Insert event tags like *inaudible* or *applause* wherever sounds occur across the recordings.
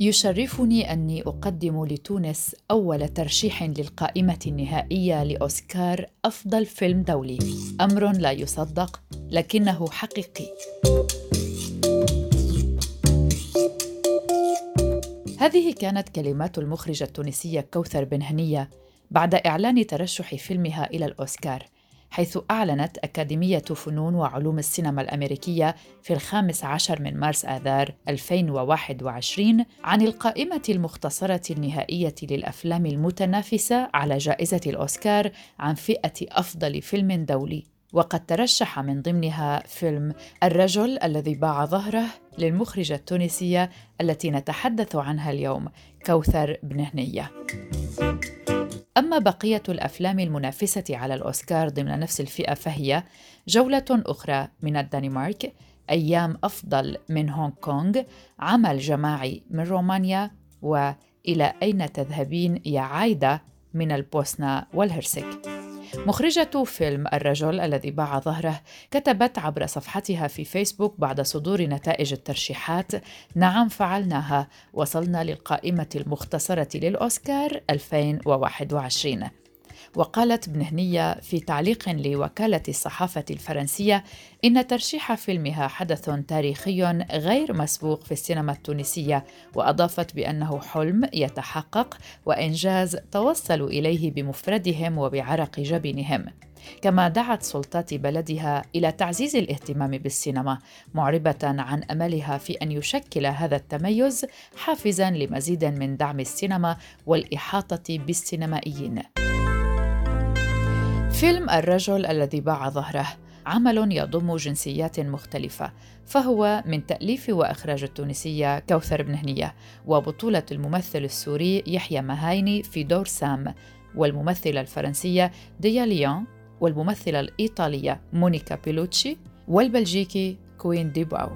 يشرفني أني أقدم لتونس أول ترشيح للقائمة النهائية لأوسكار أفضل فيلم دولي. أمر لا يصدق لكنه حقيقي. هذه كانت كلمات المخرجة التونسية كوثر بن هنية بعد إعلان ترشح فيلمها إلى الأوسكار. حيث أعلنت أكاديمية فنون وعلوم السينما الأمريكية في الخامس عشر من مارس آذار 2021 عن القائمة المختصرة النهائية للأفلام المتنافسة على جائزة الأوسكار عن فئة أفضل فيلم دولي. وقد ترشح من ضمنها فيلم الرجل الذي باع ظهره للمخرجة التونسية التي نتحدث عنها اليوم كوثر بن هنية. أما بقية الأفلام المنافسة على الأوسكار ضمن نفس الفئة فهي جولة أخرى من الدنمارك، أيام أفضل من هونغ كونغ، عمل جماعي من رومانيا، وإلى أين تذهبين يا عايدة من البوسنة والهرسك. مخرجة فيلم الرجل الذي باع ظهره كتبت عبر صفحتها في فيسبوك بعد صدور نتائج الترشيحات نعم فعلناها. وصلنا للقائمة المختصرة للأوسكار 2021 وقالت ابن هنية في تعليق لوكالة الصحافة الفرنسية إن ترشيح فيلمها حدث تاريخي غير مسبوق في السينما التونسية وأضافت بأنه حلم يتحقق وإنجاز توصلوا إليه بمفردهم وبعرق جبينهم. كما دعت سلطات بلدها إلى تعزيز الاهتمام بالسينما معربة عن أملها في أن يشكل هذا التميز حافزا لمزيد من دعم السينما والإحاطة بالسينمائيين. فيلم الرجل الذي باع ظهره. عمل يضم جنسيات مختلفة فهو من تأليف وإخراج التونسية كوثر بن هنية وبطولة الممثل السوري يحيى مهايني في دور سام والممثلة الفرنسية ديا ليون والممثلة الإيطالية مونيكا بيلوتشي والبلجيكي كوين ديباو.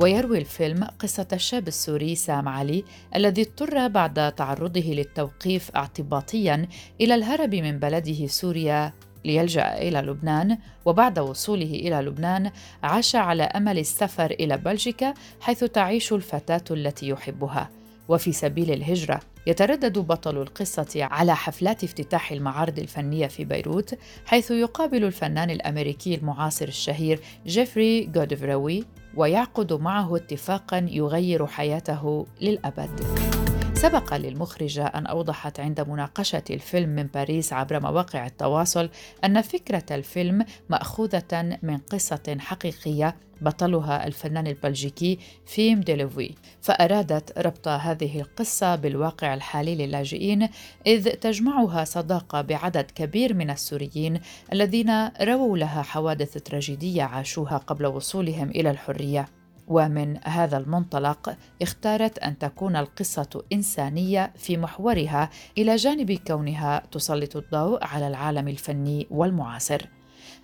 ويروي الفيلم قصة الشاب السوري سام علي الذي اضطر بعد تعرضه للتوقيف اعتباطيا إلى الهرب من بلده سوريا ليلجأ إلى لبنان وبعد وصوله إلى لبنان عاش على أمل السفر إلى بلجيكا حيث تعيش الفتاة التي يحبها. وفي سبيل الهجرة يتردد بطل القصة على حفلات افتتاح المعارض الفنية في بيروت حيث يقابل الفنان الأمريكي المعاصر الشهير جيفري جودفروي. ويعقد معه اتفاقا يغير حياته للأبد. سبق للمخرجة أن أوضحت عند مناقشة الفيلم من باريس عبر مواقع التواصل أن فكرة الفيلم مأخوذة من قصة حقيقية بطلها الفنان البلجيكي فيم ديلوفي فأرادت ربط هذه القصة بالواقع الحالي للاجئين إذ تجمعها صداقة بعدد كبير من السوريين الذين رووا لها حوادث تراجيدية عاشوها قبل وصولهم إلى الحرية. ومن هذا المنطلق اختارت أن تكون القصة إنسانية في محورها إلى جانب كونها تسلط الضوء على العالم الفني والمعاصر.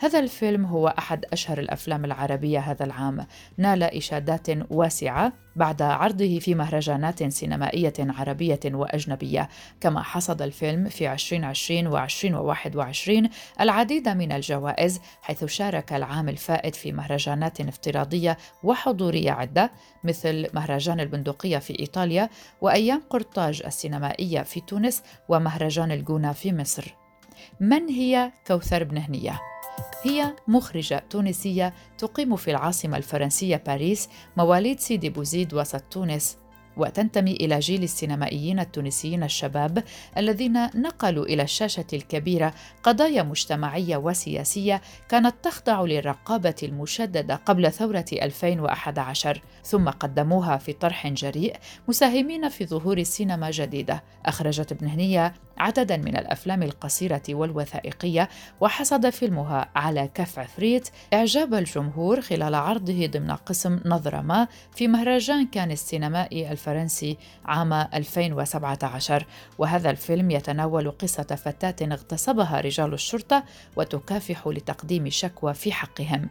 هذا الفيلم هو أحد أشهر الأفلام العربية هذا العام. نال إشادات واسعة بعد عرضه في مهرجانات سينمائية عربية وأجنبية. كما حصد الفيلم في 2020 و 2021 العديد من الجوائز حيث شارك العام الفائت في مهرجانات افتراضية وحضورية عدة مثل مهرجان البندقية في إيطاليا وأيام قرطاج السينمائية في تونس ومهرجان الجونة في مصر. من هي كوثر بن هنية؟ هي مخرجة تونسية تقيم في العاصمة الفرنسية باريس مواليد سيدي بوزيد وسط تونس وتنتمي إلى جيل السينمائيين التونسيين الشباب الذين نقلوا إلى الشاشة الكبيرة قضايا مجتمعية وسياسية كانت تخضع للرقابة المشددة قبل ثورة 2011 ثم قدموها في طرح جريء مساهمين في ظهور السينما جديدة أخرجت ابن هنية عددا من الأفلام القصيرة والوثائقية وحصد فيلمها على كف عفريت إعجاب الجمهور خلال عرضه ضمن قسم نظره ما في مهرجان كان السينمائي الفرنسي عام 2017 وهذا الفيلم يتناول قصة فتاة اغتصبها رجال الشرطة وتكافح لتقديم شكوى في حقهم.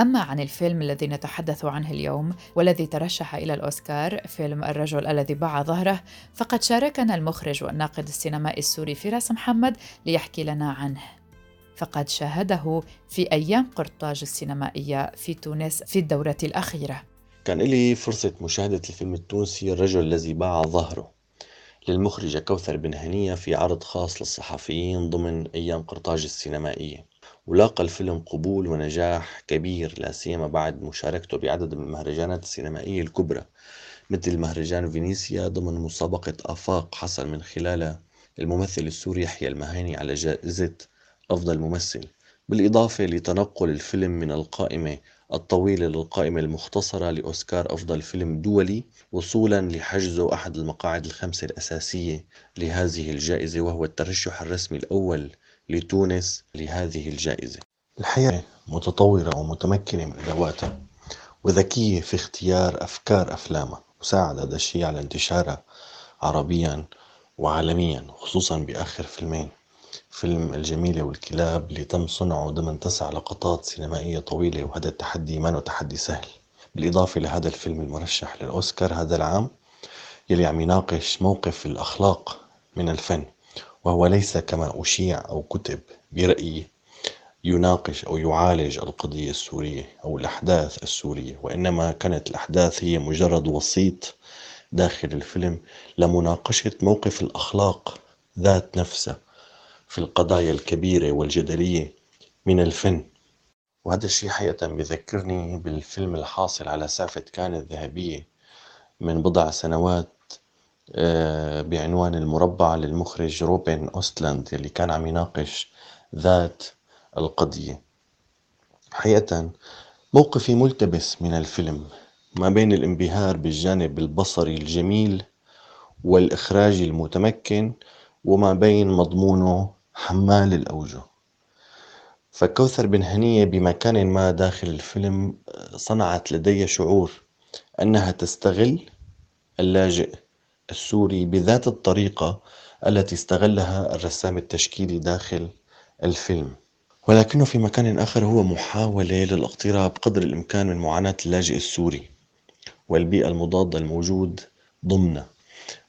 أما عن الفيلم الذي نتحدث عنه اليوم والذي ترشح إلى الأوسكار فيلم الرجل الذي باع ظهره فقد شاركنا المخرج والناقد السينمائي السوري فراس محمد ليحكي لنا عنه. فقد شاهده في أيام قرطاج السينمائية في تونس في الدورة الأخيرة. كان لي فرصة مشاهدة الفيلم التونسي الرجل الذي باع ظهره. للمخرجة كوثر بن هنية في عرض خاص للصحفيين ضمن أيام قرطاج السينمائية. ولاقى الفيلم قبول ونجاح كبير لا سيما بعد مشاركته بعدد من المهرجانات السينمائية الكبرى مثل مهرجان فينيسيا ضمن مسابقة آفاق حصل من خلالها الممثل السوري يحيى المهاني على جائزة أفضل ممثل بالإضافة لتنقل الفيلم من القائمة الطويلة للقائمة المختصرة لأوسكار أفضل فيلم دولي وصولا لحجزه أحد المقاعد الخمسة الأساسية لهذه الجائزة وهو الترشح الرسمي الأول لتونس لهذه الجائزة. الحقيقة متطورة ومتمكنة من أدواتها وذكية في اختيار أفكار أفلامها وساعد هذا الشيء على انتشارها عربيا وعالميا خصوصا بآخر فيلمين. فيلم الجميلة والكلاب اللي تم صنعه ضمن تسع لقطات سينمائية طويلة وهذا التحدي ما تحدي سهل. بالإضافة لهذا الفيلم المرشح للأوسكار هذا العام يلي عم يناقش موقف الأخلاق من الفن. وهو ليس كما أشيع أو كتب برأيي يناقش أو يعالج القضية السورية أو الأحداث السورية وإنما كانت الأحداث هي مجرد وسيط داخل الفيلم لمناقشة موقف الأخلاق ذات نفسها في القضايا الكبيرة والجدلية من الفن. وهذا الشيء حقيقة بذكرني بالفيلم الحاصل على سافة كان الذهبية من بضع سنوات بعنوان المربع للمخرج روبن أوستلاند اللي كان عم يناقش ذات القضية. حقيقة موقفي ملتبس من الفيلم ما بين الانبهار بالجانب البصري الجميل والإخراج المتمكن وما بين مضمونه حمال الأوجه. فكوثر بن هنية بمكان ما داخل الفيلم صنعت لدي شعور أنها تستغل اللاجئ السوري بذات الطريقة التي استغلها الرسام التشكيلي داخل الفيلم. ولكنه في مكان آخر هو محاولة للاقتراب قدر الإمكان من معاناة اللاجئ السوري والبيئة المضادة الموجود ضمنه.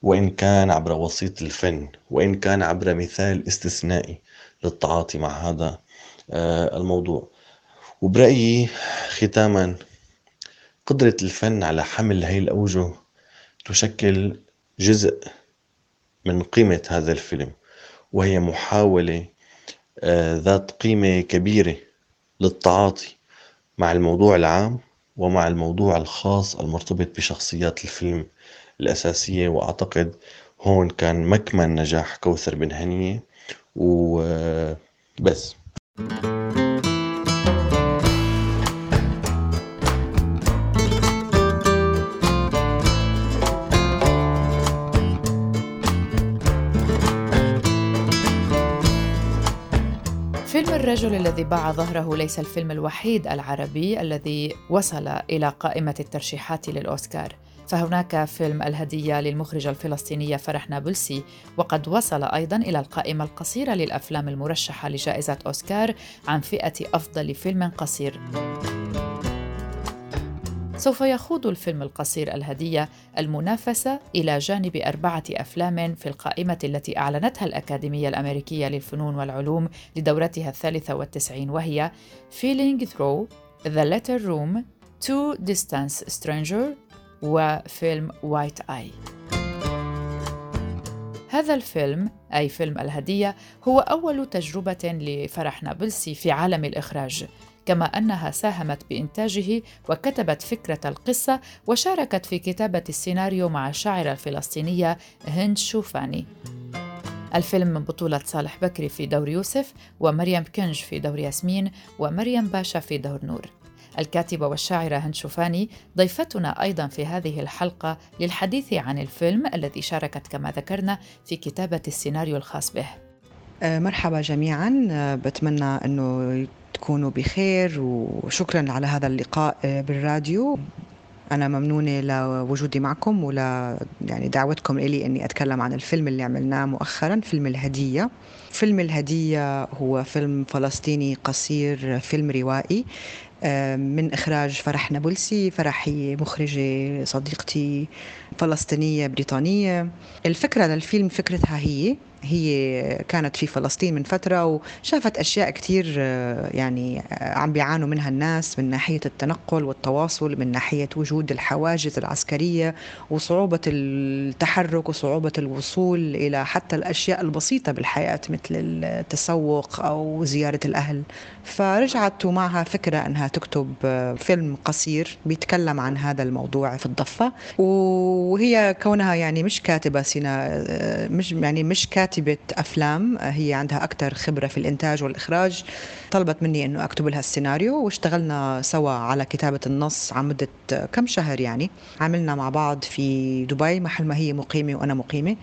وإن كان عبر وسيط الفن وإن كان عبر مثال استثنائي للتعاطي مع هذا آه، الموضوع. وبرأيي ختاما قدرة الفن على حمل هاي الأوجه تشكل جزء من قيمة هذا الفيلم وهي محاولة آه، ذات قيمة كبيرة للتعاطي مع الموضوع العام ومع الموضوع الخاص المرتبط بشخصيات الفيلم الأساسية. وأعتقد هون كان مكمن نجاح كوثر بن هنية. وبس فيلم الرجل الذي باع ظهره ليس الفيلم الوحيد العربي الذي وصل إلى قائمة الترشيحات للأوسكار. فهناك فيلم الهدية للمخرجة الفلسطينية فرح نابلسي وقد وصل أيضا إلى القائمة القصيرة للأفلام المرشحة لجائزة أوسكار عن فئة أفضل فيلم قصير. سوف يخوض الفيلم القصير الهدية المنافسة إلى جانب أربعة أفلام في القائمة التي أعلنتها الأكاديمية الأمريكية للفنون والعلوم لدورتها الثالثة والتسعين وهي Feeling Through, The Letter Room, Two Distance Stranger وفيلم وايت آي هذا الفيلم أي فيلم الهدية هو أول تجربة لفرح نابلسي في عالم الإخراج. كما أنها ساهمت بإنتاجه وكتبت فكرة القصة وشاركت في كتابة السيناريو مع الشاعرة الفلسطينية هند شوفاني. الفيلم من بطولة صالح بكري في دور يوسف ومريم كنج في دور ياسمين ومريم باشا في دور نور. الكاتبة والشاعرة هند شوفاني ضيفتنا أيضا في هذه الحلقة للحديث عن الفيلم الذي شاركت كما ذكرنا في كتابة السيناريو الخاص به. آه، مرحبا جميعا. آه، بتمنى أنه تكونوا بخير وشكرا على هذا اللقاء آه، بالراديو. أنا ممنونة لوجودي معكم ولا يعني دعوتكم إلي إني أتكلم عن الفيلم اللي عملناه مؤخرا فيلم الهدية. فيلم الهدية هو فيلم فلسطيني قصير فيلم روائي من إخراج فرح نابلسي فرح هي مخرجة صديقتي فلسطينية بريطانية. الفكرة للفيلم فكرتها هي هي كانت في فلسطين من فترة وشافت أشياء كتير آه، يعني آه، عم بيعانوا منها الناس من ناحية التنقل والتواصل من ناحية وجود الحواجز العسكرية وصعوبة التحرك وصعوبة الوصول إلى حتى الأشياء البسيطة بالحياة مثل التسوق أو زيارة الأهل. فرجعت ومعها فكرة أنها تكتب آه، فيلم قصير بيتكلم عن هذا الموضوع في الضفة. وهي كونها يعني مش كاتبة سينا مش يعني مش كاتبة كاتبة أفلام هي عندها أكثر خبرة في الإنتاج والإخراج. طلبت مني أنه أكتب لها السيناريو واشتغلنا سوا على كتابة النص عن مدة كم شهر يعني. عملنا مع بعض في دبي محل ما هي مقيمة وأنا مقيمة.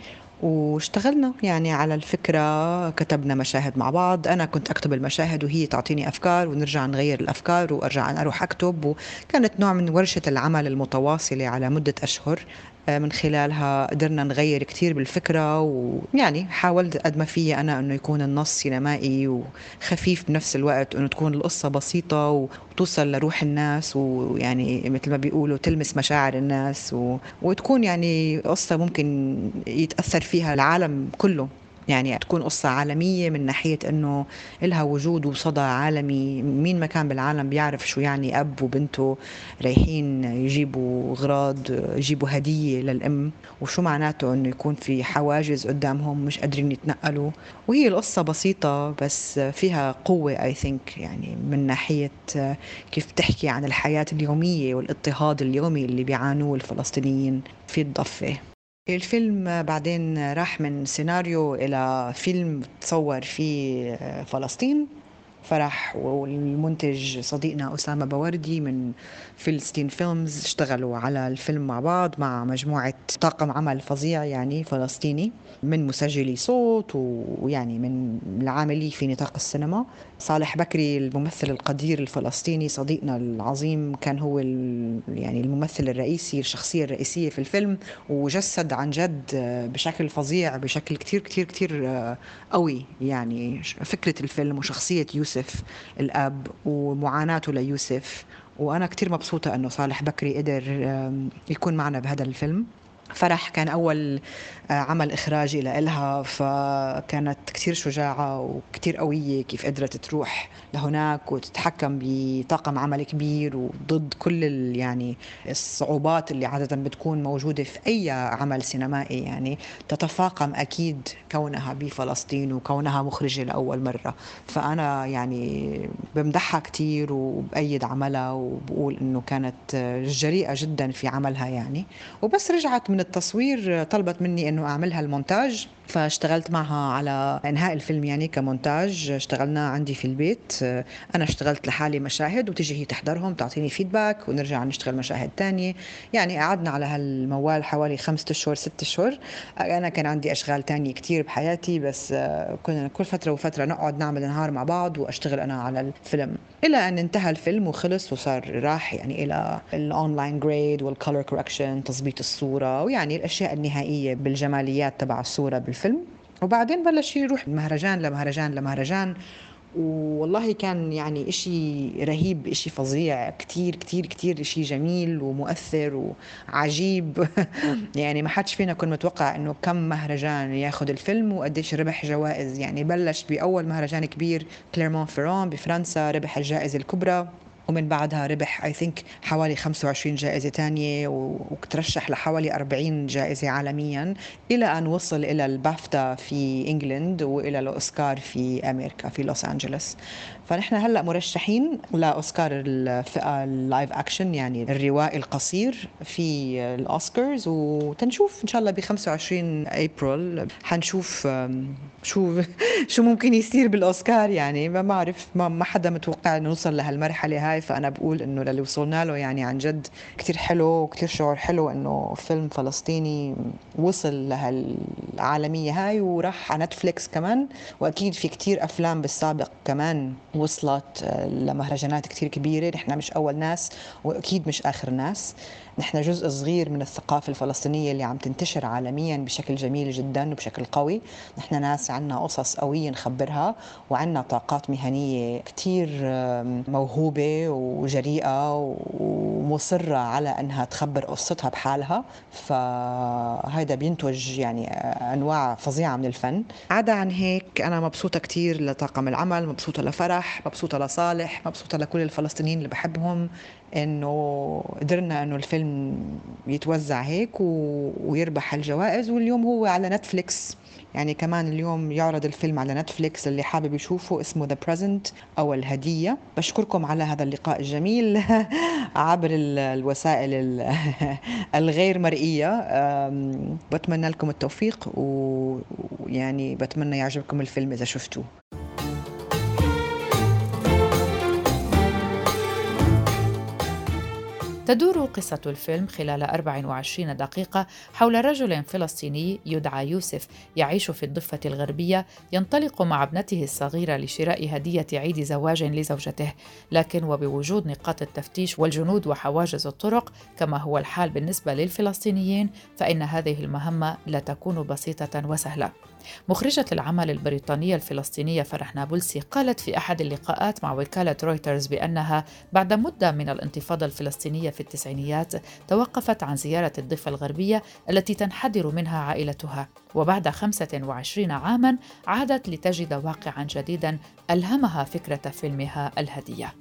واشتغلنا يعني على الفكرة كتبنا مشاهد مع بعض. أنا كنت أكتب المشاهد وهي تعطيني أفكار ونرجع نغير الأفكار وأرجع أروح أكتب. وكانت نوع من ورشة العمل المتواصلة على مدة أشهر. آه، من خلالها قدرنا نغير كتير بالفكرة ويعني حاولت قد ما في أنا أنه يكون النص سينمائي وخفيف بنفس الوقت وأنه تكون القصة بسيطة وتوصل لروح الناس ويعني مثل ما بيقولوا تلمس مشاعر الناس و... وتكون يعني قصة ممكن يتأثر فيها العالم كله. يعني تكون قصة عالمية من ناحية أنه إلها وجود وصدى عالمي. مين ما كان بالعالم بيعرف شو يعني أب وبنته رايحين يجيبوا أغراض يجيبوا هدية للأم وشو معناته أنه يكون في حواجز قدامهم مش قادرين يتنقلوا. وهي القصة بسيطة بس فيها قوة اي ثينك يعني من ناحية كيف تحكي عن الحياة اليومية والإضطهاد اليومي اللي بيعانوه الفلسطينيين في الضفة. الفيلم بعدين راح من سيناريو إلى فيلم تصور في فلسطين. فرح والمنتج صديقنا أسامة بوردي من فلسطين فيلمز. اشتغلوا على الفيلم مع بعض مع مجموعة طاقم عمل فظيع يعني فلسطيني من مسجلي صوت ويعني من العاملي في نطاق السينما. صالح بكري الممثل القدير الفلسطيني صديقنا العظيم كان هو يعني الممثل الرئيسي الشخصية الرئيسية في الفيلم وجسد عن جد بشكل فظيع بشكل كتير كتير كتير قوي يعني فكرة الفيلم وشخصية يوسف الأب ومعاناته ليوسف. وأنا كتير مبسوطة أنه صالح بكري قدر يكون معنا بهذا الفيلم. فرح كان أول آه، عمل إخراجي لإلها فكانت كتير شجاعة وكتير قوية كيف قدرت تروح لهناك وتتحكم بطاقم عمل كبير وضد كل يعني الصعوبات اللي عادة بتكون موجودة في أي عمل سينمائي يعني تتفاقم أكيد كونها بفلسطين وكونها مخرجة لأول مرة. فأنا يعني بمدحها كتير وبأيد عملها وبقول إنه كانت جريئة جدا في عملها يعني. وبس رجعت من التصوير طلبت مني إنه اعملها المونتاج فاشتغلت معها على إنهاء الفيلم يعني كمونتاج. اشتغلنا عندي في البيت. أنا اشتغلت لحالي مشاهد وتجي هي تحضرهم تعطيني feedback ونرجع نشتغل مشاهد تانية. يعني قعدنا على هالموال حوالي خمسة اشهر ست اشهر أنا كان عندي أشغال تانية كتير بحياتي بس كنا كل فترة وفترة نقعد نعمل نهار مع بعض وأشتغل أنا على الفيلم. إلى أن انتهى الفيلم وخلص وصار راح يعني إلى ال online grade وال color correction تظبيط الصورة ويعني الأشياء النهائية بالجماليات تبع الصورة بالفيلم. وبعدين بلش يروح مهرجان لمهرجان لمهرجان. والله كان يعني إشي رهيب إشي فظيع. كتير كتير كتير إشي جميل ومؤثر وعجيب. *laughs* يعني ما حدش فينا كان متوقع إنه كم مهرجان ياخذ الفيلم وقديش ربح جوائز. يعني بلش بأول مهرجان كبير كليرمون فيران بفرنسا ربح الجائزة الكبرى. ومن بعدها ربح I think حوالي 25 جائزة ثانية وترشح لحوالي 40 جائزة عالميا إلى أن وصل إلى البافتا في England وإلى الأوسكار في أمريكا في لوس أنجلوس. فنحن هلأ مرشحين لأوسكار الفئة ال live action يعني الروائي القصير في الأوسكارز وتنشوف إن شاء الله ب 25 ابريل حنشوف شو *laughs* شو ممكن يصير بالأوسكار يعني ما بعرف ما, حدا متوقع نوصل لهالمرحلة هاي. فأنا بقول إنه للي وصلنا له يعني عن جد كثير حلو وكثير شعور حلو إنه فيلم فلسطيني وصل لهالعالمية هاي وراح على نتفليكس كمان. وأكيد في كثير أفلام بالسابق كمان وصلت آه، لمهرجانات كثير كبيرة. نحن مش أول ناس وأكيد مش آخر ناس. نحن جزء صغير من الثقافة الفلسطينية اللي عم تنتشر عالميا بشكل جميل جدا وبشكل قوي. نحن ناس عنا قصص قوية نخبرها وعنا طاقات مهنية كتير موهوبة قوية وجريئة ومصرة على أنها تخبر قصتها بحالها. فهذا بينتج يعني أنواع فظيعة من الفن. عدا عن هيك أنا مبسوطة كتير لطاقم العمل مبسوطة لفرح مبسوطة لصالح مبسوطة لكل الفلسطينيين اللي بحبهم إنه قدرنا إنه الفيلم يتوزع هيك ويربح الجوائز واليوم هو على نتفليكس يعني كمان اليوم يعرض الفيلم على نتفليكس اللي حابب يشوفه اسمه The Present أو الهدية. بشكركم على هذا اللقاء الجميل *laughs* عبر الوسائل *laughs* الغير مرئية. بتمنى لكم التوفيق ويعني بتمنى يعجبكم الفيلم إذا شفتوه. تدور قصة الفيلم خلال 24 دقيقة حول رجل فلسطيني يدعى يوسف يعيش في الضفة الغربية ينطلق مع ابنته الصغيرة لشراء هدية عيد زواج لزوجته، لكن وبوجود نقاط التفتيش والجنود وحواجز الطرق كما هو الحال بالنسبة للفلسطينيين فإن هذه المهمة لا تكون بسيطة وسهلة. مخرجة العمل البريطانية الفلسطينية فرح نابلسي قالت في أحد اللقاءات مع وكالة رويترز بأنها بعد مدة من الانتفاضة الفلسطينية في التسعينيات توقفت عن زيارة الضفة الغربية التي تنحدر منها عائلتها. وبعد 25 عاما عادت لتجد واقعا جديدا ألهمها فكرة فيلمها الهدية.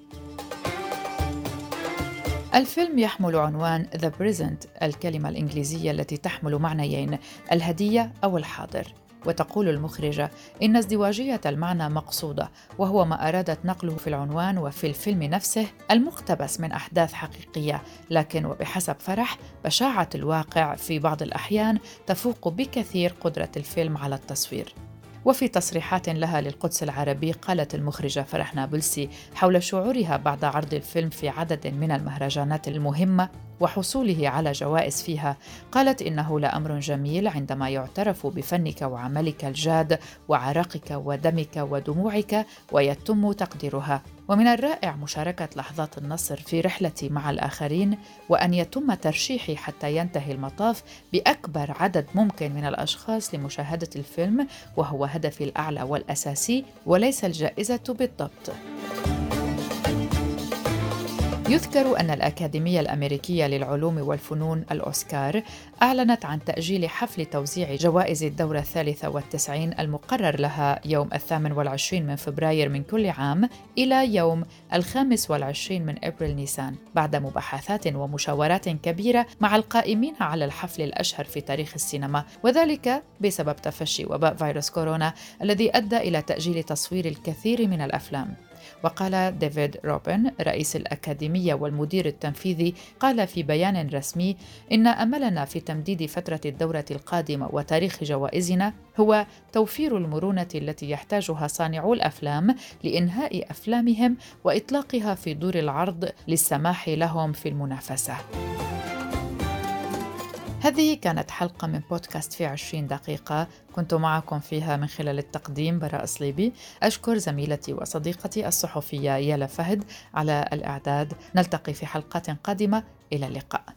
الفيلم يحمل عنوان The Present الكلمة الإنجليزية التي تحمل معنيين الهدية أو الحاضر. وتقول المخرجة إن ازدواجية المعنى مقصودة وهو ما أرادت نقله في العنوان وفي الفيلم نفسه المقتبس من أحداث حقيقية لكن وبحسب فرح بشاعة الواقع في بعض الأحيان تفوق بكثير قدرة الفيلم على التصوير. وفي تصريحات لها للقدس العربي قالت المخرجة فرح نابلسي حول شعورها بعد عرض الفيلم في عدد من المهرجانات المهمة وحصوله على جوائز فيها. قالت إنه لأمر جميل عندما يعترف بفنك وعملك الجاد وعرقك ودمك ودموعك ويتم تقديرها. ومن الرائع مشاركة لحظات النصر في رحلتي مع الآخرين وأن يتم ترشيحي حتى ينتهي المطاف بأكبر عدد ممكن من الأشخاص لمشاهدة الفيلم وهو هدفي الأعلى والأساسي وليس الجائزة بالضبط. يذكر أن الأكاديمية الأمريكية للعلوم والفنون الأوسكار أعلنت عن تأجيل حفل توزيع جوائز الدورة الثالثة والتسعين المقرر لها يوم الثامن والعشرين من فبراير من كل عام إلى يوم الخامس والعشرين من أبريل نيسان بعد مباحثات ومشاورات كبيرة مع القائمين على الحفل الأشهر في تاريخ السينما وذلك بسبب تفشي وباء فيروس كورونا الذي أدى إلى تأجيل تصوير الكثير من الأفلام. وقال ديفيد روبن رئيس الأكاديمية والمدير التنفيذي قال في بيان رسمي إن أملنا في تمديد فترة الدورة القادمة وتاريخ جوائزنا هو توفير المرونة التي يحتاجها صانعو الأفلام لإنهاء أفلامهم وإطلاقها في دور العرض للسماح لهم في المنافسة. هذه كانت حلقة من بودكاست في عشرين دقيقة. كنت معكم فيها من خلال التقديم براء صليبي أشكر زميلتي وصديقتي الصحفية يالا فهد على الإعداد. نلتقي في حلقات قادمة. إلى اللقاء.